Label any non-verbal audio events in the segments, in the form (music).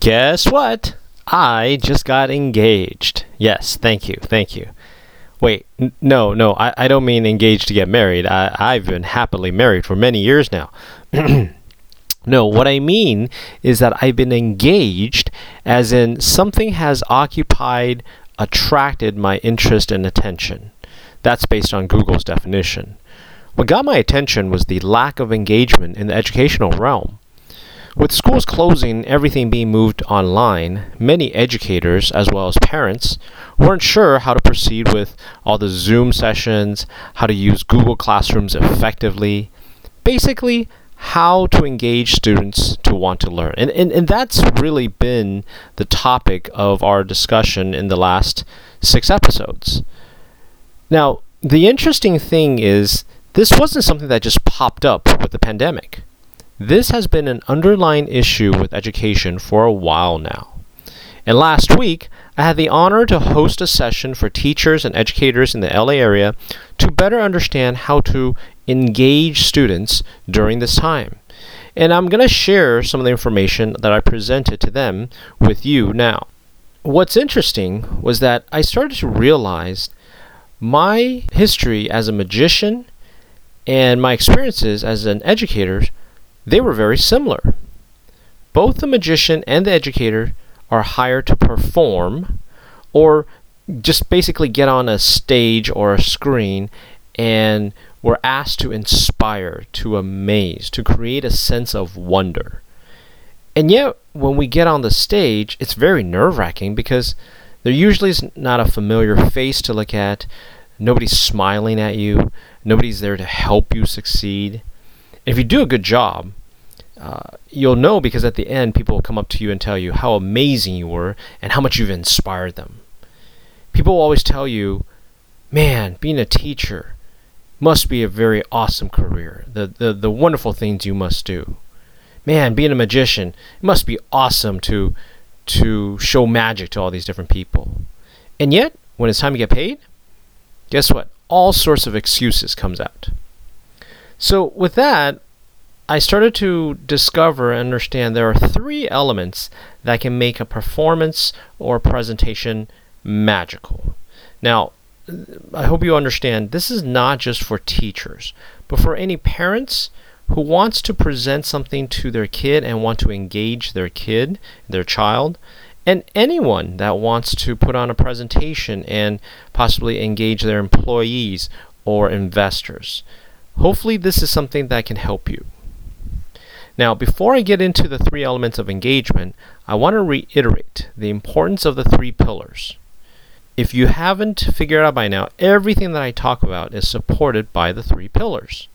Guess what? I just got engaged. Yes, thank you, thank you. Wait, n- no, no, I, I don't mean engaged to get married. I, I've been happily married for many years now. (clears throat) no, what I mean is that I've been engaged as in something has occupied, attracted my interest and attention. That's based on Google's definition. What got my attention was the lack of engagement in the educational realm. With schools closing, everything being moved online, many educators, as well as parents, weren't sure how to proceed with all the Zoom sessions, how to use Google Classrooms effectively, basically, how to engage students to want to learn. And, and, and that's really been the topic of our discussion in the last six episodes. Now, the interesting thing is, this wasn't something that just popped up with the pandemic. This has been an underlying issue with education for a while now. And last week, I had the honor to host a session for teachers and educators in the LA area to better understand how to engage students during this time. And I'm going to share some of the information that I presented to them with you now. What's interesting was that I started to realize my history as a magician and my experiences as an educator they were very similar. Both the magician and the educator are hired to perform or just basically get on a stage or a screen and were asked to inspire, to amaze, to create a sense of wonder. And yet, when we get on the stage, it's very nerve wracking because there usually is not a familiar face to look at. Nobody's smiling at you. Nobody's there to help you succeed if you do a good job, uh, you'll know because at the end, people will come up to you and tell you how amazing you were and how much you've inspired them. People will always tell you, man, being a teacher must be a very awesome career. The, the, the wonderful things you must do. Man, being a magician, it must be awesome to, to show magic to all these different people. And yet, when it's time to get paid, guess what? All sorts of excuses comes out. So, with that, I started to discover and understand there are three elements that can make a performance or presentation magical. Now, I hope you understand this is not just for teachers, but for any parents who wants to present something to their kid and want to engage their kid, their child, and anyone that wants to put on a presentation and possibly engage their employees or investors. Hopefully, this is something that can help you. Now, before I get into the three elements of engagement, I want to reiterate the importance of the three pillars. If you haven't figured out by now, everything that I talk about is supported by the three pillars.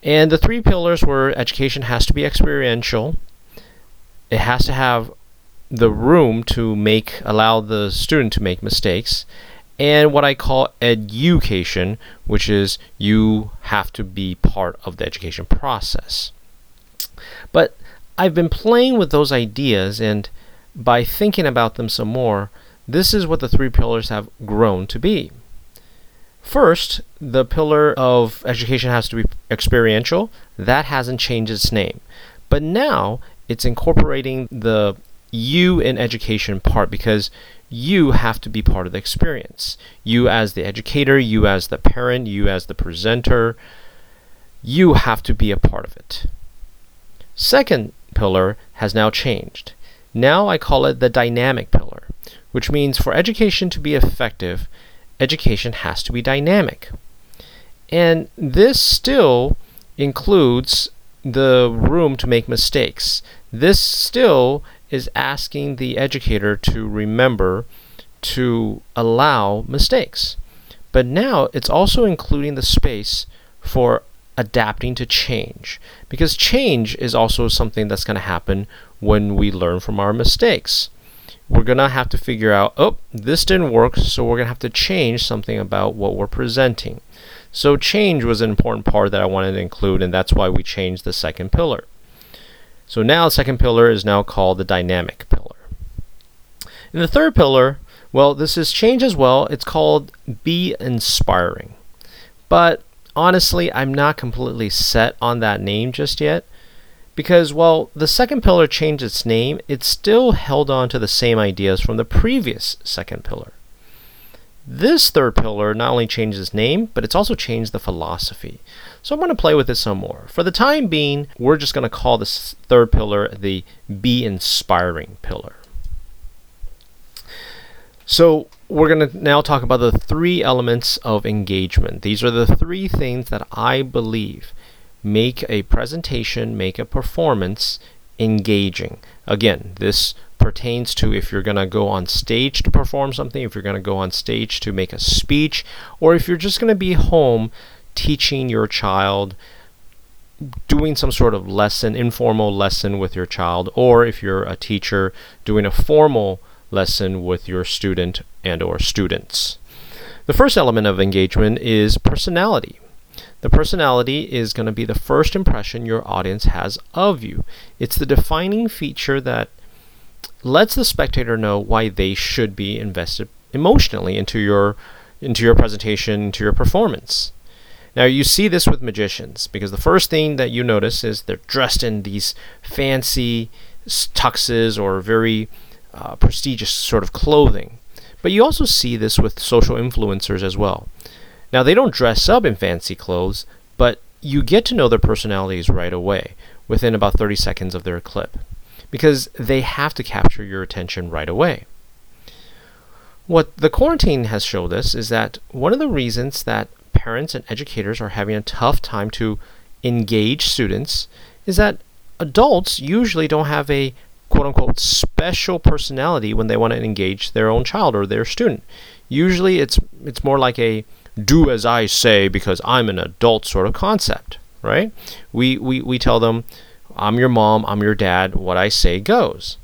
And the three pillars were education has to be experiential, it has to have the room to make allow the student to make mistakes, and what I call education, which is you have to be part of the education process. But I've been playing with those ideas, and by thinking about them some more, this is what the three pillars have grown to be. First, the pillar of education has to be experiential. That hasn't changed its name. But now it's incorporating the you in education part because you have to be part of the experience. You, as the educator, you, as the parent, you, as the presenter, you have to be a part of it. Second pillar has now changed. Now I call it the dynamic pillar, which means for education to be effective, education has to be dynamic. And this still includes the room to make mistakes. This still is asking the educator to remember to allow mistakes. But now it's also including the space for adapting to change because change is also something that's going to happen when we learn from our mistakes. We're going to have to figure out, oh, this didn't work, so we're going to have to change something about what we're presenting. So, change was an important part that I wanted to include, and that's why we changed the second pillar. So now the second pillar is now called the dynamic pillar. And the third pillar, well, this is change as well. It's called be inspiring. But honestly, I'm not completely set on that name just yet Because while the second pillar changed its name, it still held on to the same ideas from the previous second pillar. This third pillar not only changed its name, but it's also changed the philosophy. So I'm going to play with this some more. For the time being, we're just going to call this third pillar the be inspiring pillar. So we're going to now talk about the three elements of engagement. These are the three things that I believe make a presentation, make a performance engaging. Again, this pertains to if you're going to go on stage to perform something, if you're going to go on stage to make a speech, or if you're just going to be home teaching your child doing some sort of lesson, informal lesson with your child, or if you're a teacher doing a formal lesson with your student and or students. The first element of engagement is personality. The personality is going to be the first impression your audience has of you. It's the defining feature that lets the spectator know why they should be invested emotionally into your into your presentation, into your performance. Now you see this with magicians because the first thing that you notice is they're dressed in these fancy tuxes or very uh, prestigious sort of clothing. But you also see this with social influencers as well. Now, they don't dress up in fancy clothes, but you get to know their personalities right away within about 30 seconds of their clip because they have to capture your attention right away. What the quarantine has showed us is that one of the reasons that parents and educators are having a tough time to engage students is that adults usually don't have a quote unquote special personality when they want to engage their own child or their student. Usually it's it's more like a do as I say because I'm an adult sort of concept, right? We we, we tell them I'm your mom, I'm your dad, what I say goes.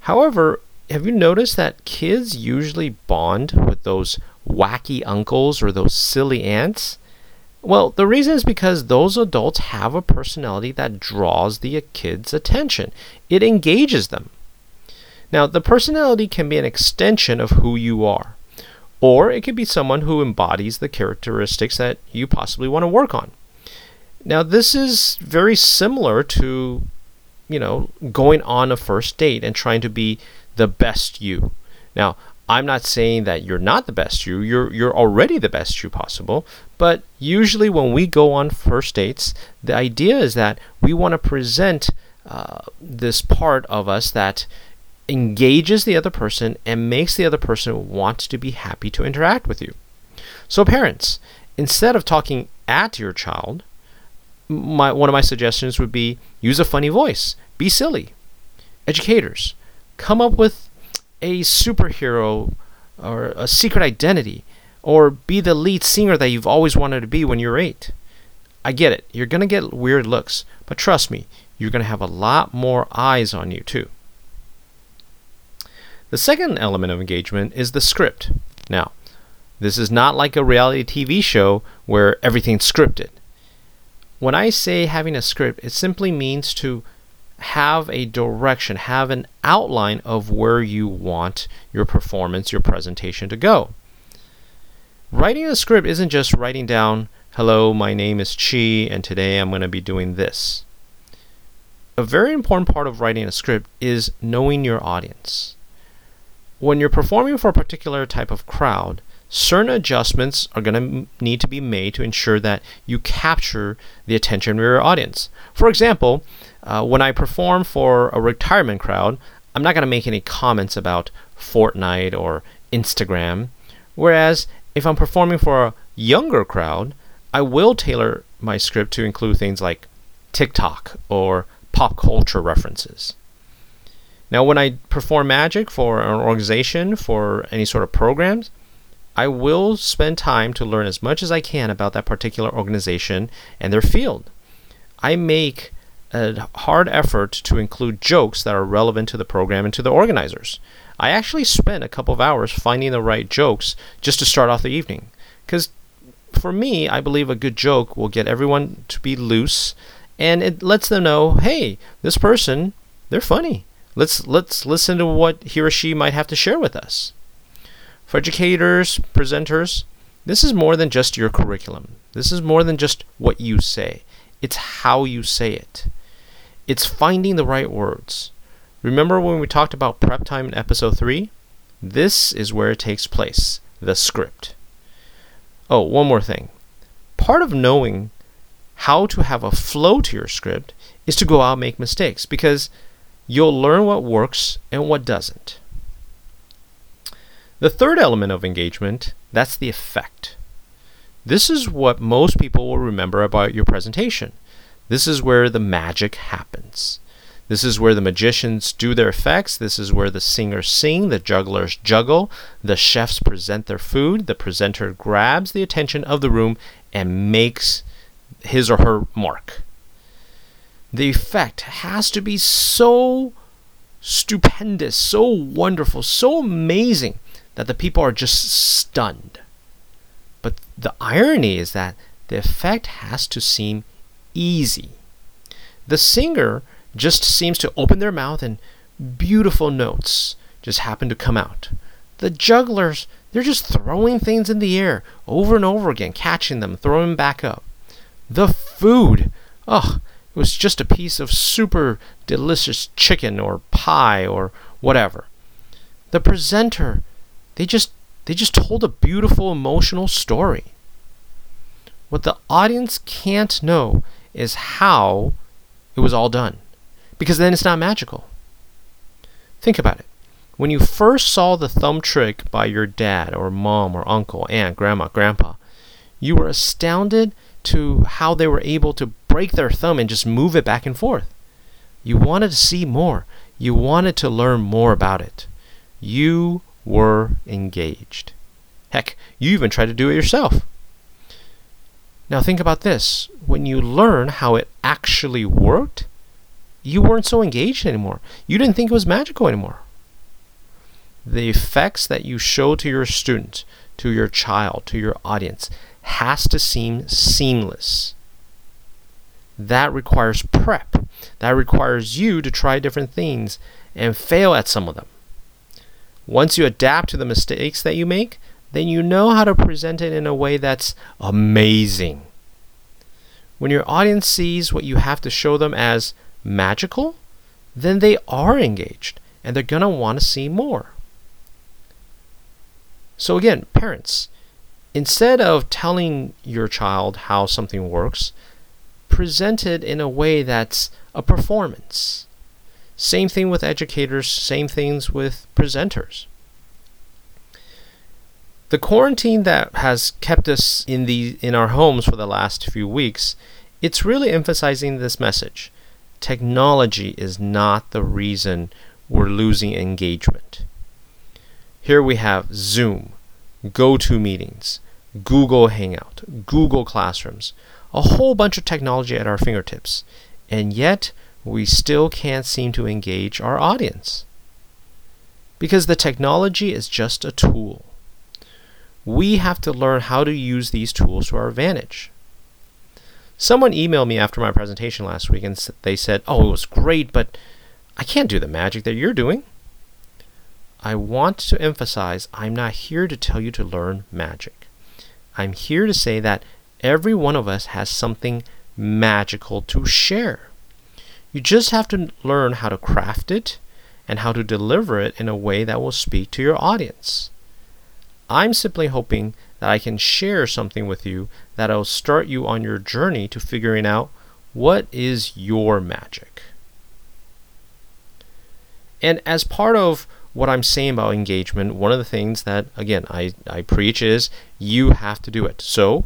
However, have you noticed that kids usually bond with those wacky uncles or those silly aunts? Well, the reason is because those adults have a personality that draws the kids' attention. It engages them. Now, the personality can be an extension of who you are, or it could be someone who embodies the characteristics that you possibly want to work on. Now, this is very similar to, you know, going on a first date and trying to be the best you. Now, I'm not saying that you're not the best you. You're you're already the best you possible. But usually when we go on first dates, the idea is that we want to present uh, this part of us that engages the other person and makes the other person want to be happy to interact with you. So parents, instead of talking at your child, my one of my suggestions would be use a funny voice. Be silly. Educators, come up with a superhero or a secret identity or be the lead singer that you've always wanted to be when you're eight. I get it. You're to get weird looks, but trust me, you're to have a lot more eyes on you too. The second element of engagement is the script. Now, this is not like a reality TV show where everything's scripted. When I say having a script, it simply means to have a direction, have an outline of where you want your performance, your presentation to go. Writing a script isn't just writing down, hello, my name is Chi, and today I'm going to be doing this. A very important part of writing a script is knowing your audience. When you're performing for a particular type of crowd, certain adjustments are going to need to be made to ensure that you capture the attention of your audience. For example, uh, when I perform for a retirement crowd, I'm not going to make any comments about Fortnite or Instagram. Whereas if I'm performing for a younger crowd, I will tailor my script to include things like TikTok or pop culture references. Now, when I perform magic for an organization, for any sort of programs, I will spend time to learn as much as I can about that particular organization and their field. I make a hard effort to include jokes that are relevant to the program and to the organizers. I actually spent a couple of hours finding the right jokes just to start off the evening. Because for me, I believe a good joke will get everyone to be loose and it lets them know, hey, this person, they're funny. Let's let's listen to what he or she might have to share with us. For educators, presenters, this is more than just your curriculum. This is more than just what you say. It's how you say it. It's finding the right words. Remember when we talked about prep time in episode 3? This is where it takes place the script. Oh, one more thing. Part of knowing how to have a flow to your script is to go out and make mistakes because you'll learn what works and what doesn't. The third element of engagement, that's the effect. This is what most people will remember about your presentation. This is where the magic happens. This is where the magicians do their effects. This is where the singers sing, the jugglers juggle, the chefs present their food, the presenter grabs the attention of the room and makes his or her mark. The effect has to be so stupendous, so wonderful, so amazing that the people are just stunned. But the irony is that the effect has to seem easy. The singer just seems to open their mouth and beautiful notes just happen to come out. The jugglers, they're just throwing things in the air over and over again, catching them, throwing them back up. The food, oh, it was just a piece of super delicious chicken or pie or whatever. The presenter, they just they just told a beautiful emotional story. What the audience can't know is how it was all done. Because then it's not magical. Think about it. When you first saw the thumb trick by your dad or mom or uncle, aunt, grandma, grandpa, you were astounded to how they were able to break their thumb and just move it back and forth. You wanted to see more. You wanted to learn more about it. You were engaged. Heck, you even tried to do it yourself. Now think about this. When you learn how it actually worked, you weren't so engaged anymore. You didn't think it was magical anymore. The effects that you show to your student, to your child, to your audience has to seem seamless. That requires prep. That requires you to try different things and fail at some of them. Once you adapt to the mistakes that you make, then you know how to present it in a way that's amazing. When your audience sees what you have to show them as magical, then they are engaged and they're going to want to see more. So, again, parents, instead of telling your child how something works, present it in a way that's a performance. Same thing with educators, same things with presenters. The quarantine that has kept us in the in our homes for the last few weeks, it's really emphasizing this message. Technology is not the reason we're losing engagement. Here we have Zoom, GoToMeetings, Google Hangout, Google Classrooms, a whole bunch of technology at our fingertips. And yet, we still can't seem to engage our audience. Because the technology is just a tool. We have to learn how to use these tools to our advantage. Someone emailed me after my presentation last week and they said, Oh, it was great, but I can't do the magic that you're doing. I want to emphasize I'm not here to tell you to learn magic. I'm here to say that every one of us has something magical to share. You just have to learn how to craft it and how to deliver it in a way that will speak to your audience. I'm simply hoping that I can share something with you that'll start you on your journey to figuring out what is your magic. And as part of what I'm saying about engagement, one of the things that, again, I, I preach is you have to do it. So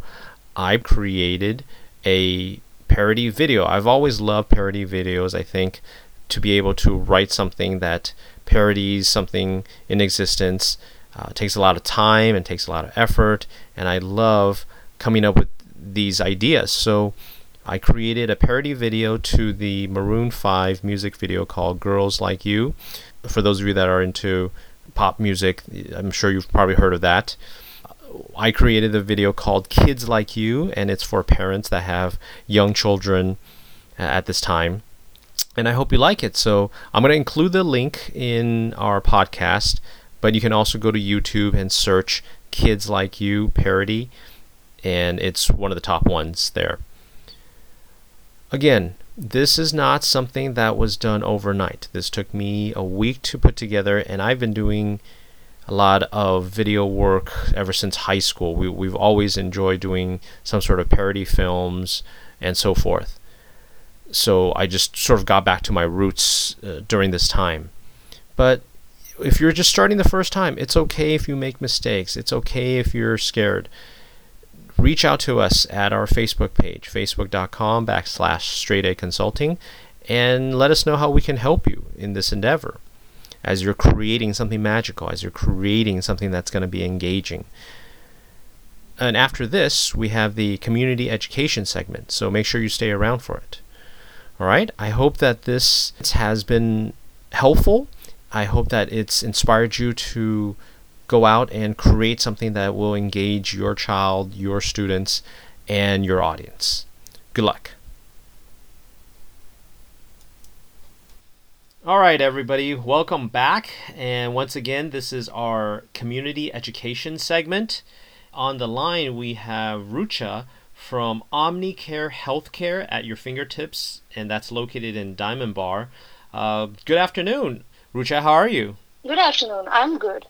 I've created a parody video. I've always loved parody videos. I think to be able to write something that parodies something in existence uh, takes a lot of time and takes a lot of effort, and I love coming up with these ideas. So I created a parody video to the Maroon 5 music video called Girls Like You. For those of you that are into pop music, I'm sure you've probably heard of that. I created a video called Kids Like You, and it's for parents that have young children at this time. And I hope you like it. So I'm going to include the link in our podcast, but you can also go to YouTube and search Kids Like You parody, and it's one of the top ones there. Again, This is not something that was done overnight. This took me a week to put together, and I've been doing a lot of video work ever since high school. We, we've always enjoyed doing some sort of parody films and so forth. So I just sort of got back to my roots uh, during this time. But if you're just starting the first time, it's okay if you make mistakes. It's okay if you're scared. Reach out to us at our Facebook page, facebook.com backslash straight A consulting, and let us know how we can help you in this endeavor as you're creating something magical, as you're creating something that's going to be engaging. And after this, we have the community education segment, so make sure you stay around for it. All right, I hope that this has been helpful. I hope that it's inspired you to go out and create something that will engage your child, your students, and your audience. Good luck. All right, everybody, welcome back. And once again, this is our community education segment. On the line, we have Rucha from Omnicare Healthcare at your fingertips, and that's located in Diamond Bar. Uh, good afternoon, Rucha. How are you? Good afternoon. I'm good.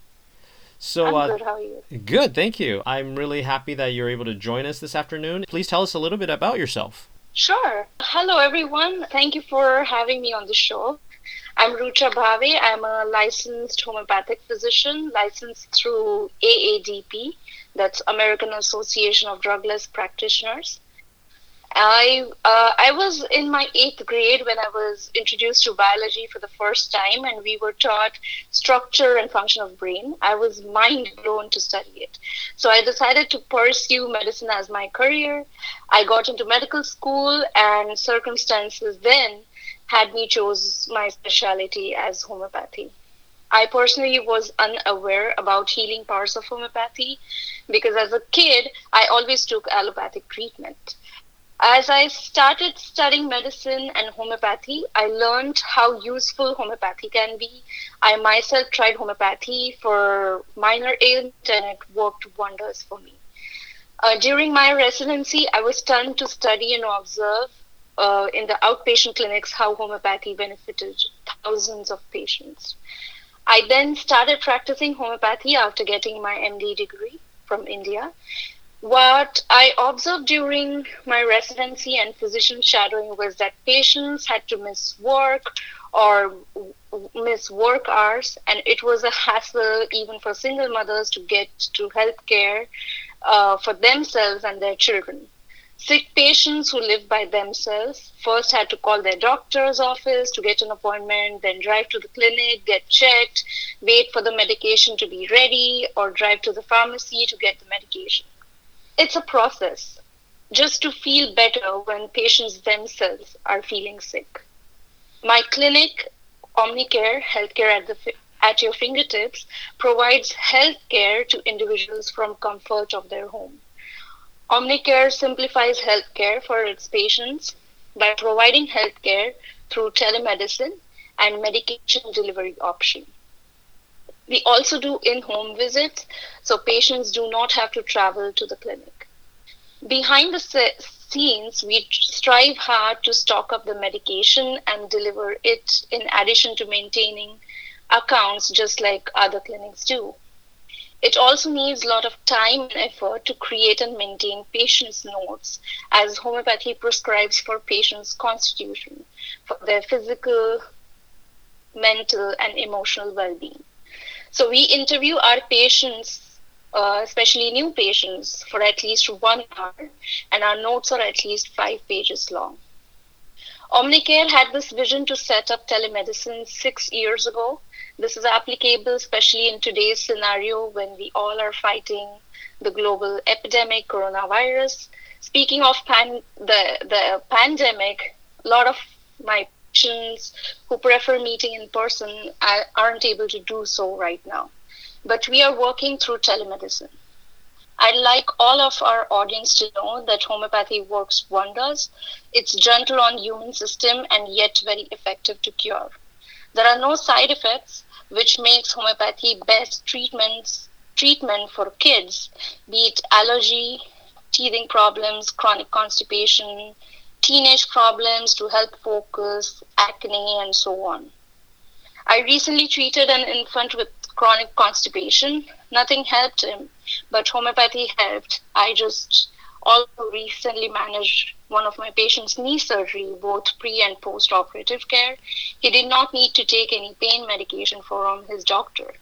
So, I'm uh, good. How are you? Good, thank you. I'm really happy that you're able to join us this afternoon. Please tell us a little bit about yourself. Sure. Hello, everyone. Thank you for having me on the show. I'm Rucha Bhave. I'm a licensed homeopathic physician, licensed through AADP, that's American Association of Drugless Practitioners. I uh, I was in my eighth grade when I was introduced to biology for the first time, and we were taught structure and function of brain. I was mind blown to study it, so I decided to pursue medicine as my career. I got into medical school, and circumstances then had me chose my specialty as homeopathy. I personally was unaware about healing powers of homeopathy because as a kid, I always took allopathic treatment. As I started studying medicine and homeopathy, I learned how useful homeopathy can be. I myself tried homeopathy for minor ailments and it worked wonders for me. Uh, during my residency, I was turned to study and observe uh, in the outpatient clinics how homeopathy benefited thousands of patients. I then started practicing homeopathy after getting my MD degree from India. What I observed during my residency and physician shadowing was that patients had to miss work or miss work hours, and it was a (laughs) hassle even for single mothers to get to health care uh, for themselves and their children. Sick patients who live by themselves first had to call their doctor's office to get an appointment, then drive to the clinic, get checked, wait for the medication to be ready, or drive to the pharmacy to get the medication. It's a process just to feel better when patients themselves are feeling sick. My clinic, Omnicare Healthcare at, the, at your fingertips, provides healthcare to individuals from comfort of their home. Omnicare simplifies healthcare for its patients by providing healthcare through telemedicine and medication delivery option. We also do in-home visits, so patients do not have to travel to the clinic. Behind the scenes, we strive hard to stock up the medication and deliver it in addition to maintaining accounts just like other clinics do. It also needs a lot of time and effort to create and maintain patients' notes as homeopathy prescribes for patients' constitution, for their physical, mental, and emotional well being. So we interview our patients, uh, especially new patients, for at least one hour, and our notes are at least five pages long. Omnicare had this vision to set up telemedicine six years ago this is applicable especially in today's scenario when we all are fighting the global epidemic, coronavirus. Speaking of pan- the, the pandemic, a lot of my patients who prefer meeting in person aren't able to do so right now. But we are working through telemedicine. I'd like all of our audience to know that homeopathy works wonders. It's gentle on human system and yet very effective to cure. There are no side effects which makes homeopathy best treatments treatment for kids, be it allergy, teething problems, chronic constipation, teenage problems to help focus, acne, and so on. I recently treated an infant with chronic constipation. Nothing helped him, but homeopathy helped. I just also recently managed one of my patient's knee surgery, both pre and post operative care. He did not need to take any pain medication from his doctor.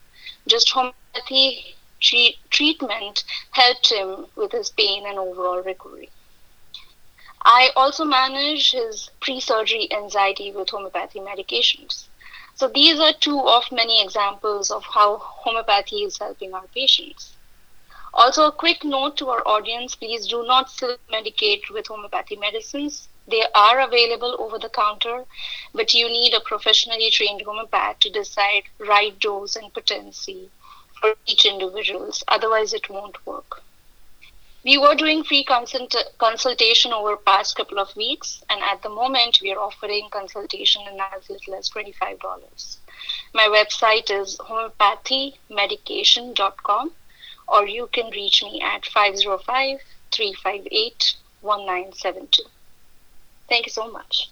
Just homeopathy treat- treatment helped him with his pain and overall recovery. I also manage his pre surgery anxiety with homeopathy medications. So, these are two of many examples of how homeopathy is helping our patients. Also, a quick note to our audience please do not self medicate with homeopathy medicines. They are available over the counter, but you need a professionally trained homeopath to decide right dose and potency for each individuals. Otherwise, it won't work. We were doing free consult- consultation over past couple of weeks, and at the moment we are offering consultation in as little as $25. My website is homeopathymedication.com or you can reach me at 505 358 1972. Thank you so much.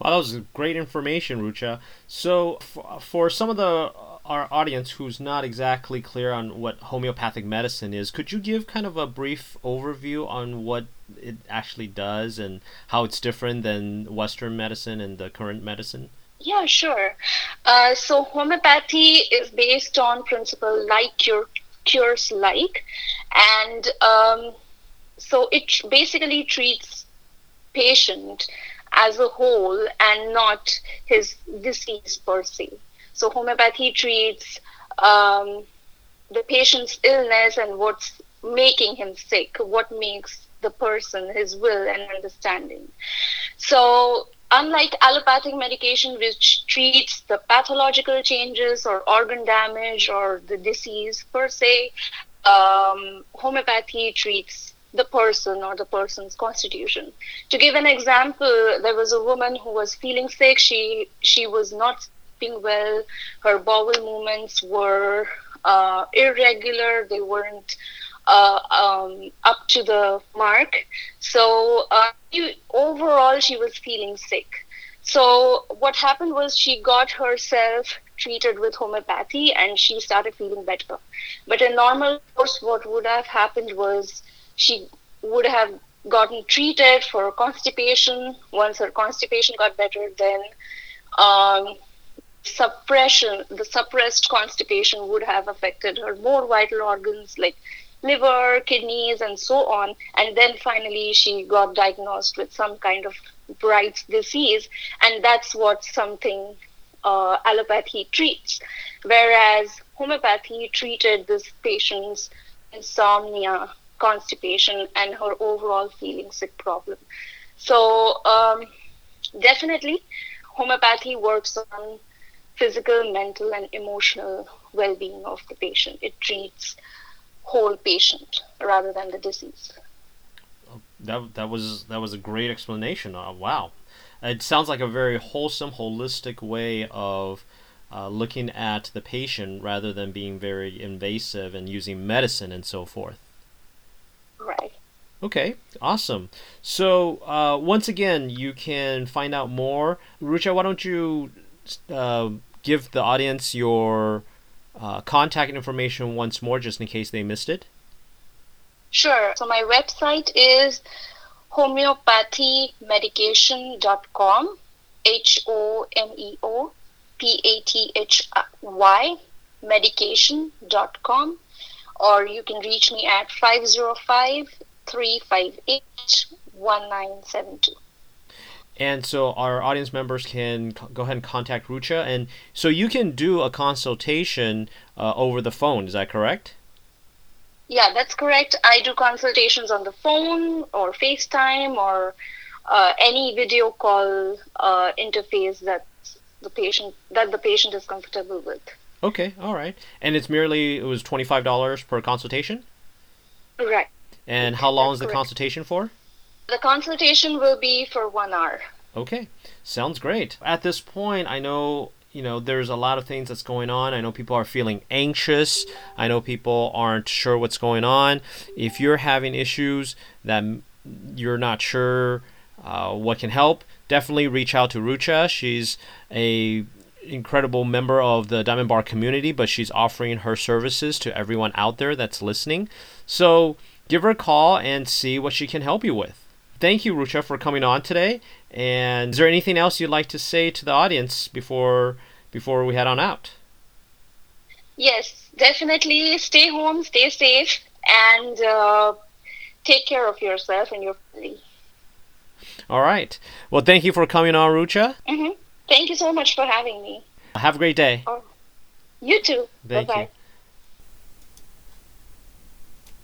Wow, that was great information, Rucha. So, for some of the our audience who's not exactly clear on what homeopathic medicine is, could you give kind of a brief overview on what it actually does and how it's different than Western medicine and the current medicine? Yeah, sure. Uh, so homeopathy is based on principle like cure cures like, and um, so it basically treats patient as a whole and not his disease per se. So homeopathy treats um, the patient's illness and what's making him sick, what makes the person his will and understanding. So unlike allopathic medication, which treats the pathological changes or organ damage or the disease per se, um, homeopathy treats the person or the person's constitution. To give an example, there was a woman who was feeling sick. She she was not sleeping well. Her bowel movements were uh, irregular. They weren't uh, um, up to the mark. So uh, overall, she was feeling sick. So what happened was she got herself treated with homeopathy and she started feeling better. But in normal course, what would have happened was she would have gotten treated for constipation. Once her constipation got better, then um, suppression, the suppressed constipation would have affected her more vital organs like liver, kidneys, and so on. And then finally, she got diagnosed with some kind of Bright's disease, and that's what something uh, allopathy treats. Whereas homeopathy treated this patient's insomnia, constipation, and her overall feeling sick problem. So, um, definitely, homeopathy works on physical, mental, and emotional well being of the patient. It treats whole patient rather than the disease. That that was that was a great explanation. Uh, wow, it sounds like a very wholesome, holistic way of uh, looking at the patient rather than being very invasive and using medicine and so forth. Right. Okay, awesome. So uh, once again, you can find out more. Rucha, why don't you uh, give the audience your uh, contact information once more, just in case they missed it? Sure. So my website is homeopathymedication.com, H O M E O P A T H Y medication.com, or you can reach me at 505 358 1972. And so our audience members can go ahead and contact Rucha. And so you can do a consultation uh, over the phone, is that correct? Yeah, that's correct. I do consultations on the phone or FaceTime or uh, any video call uh, interface that the patient that the patient is comfortable with. Okay, all right. And it's merely it was twenty five dollars per consultation. Right. And how long that's is the correct. consultation for? The consultation will be for one hour. Okay, sounds great. At this point, I know you know there's a lot of things that's going on. I know people are feeling anxious. I know people aren't sure what's going on. If you're having issues that you're not sure uh, what can help, definitely reach out to Rucha. She's a incredible member of the Diamond Bar community, but she's offering her services to everyone out there that's listening. So give her a call and see what she can help you with. Thank you, Rucha, for coming on today. And is there anything else you'd like to say to the audience before before we head on out? Yes, definitely stay home, stay safe, and uh, take care of yourself and your family. All right. Well, thank you for coming on, Rucha. Mm-hmm. Thank you so much for having me. Have a great day. Oh, you too. Thank Bye bye.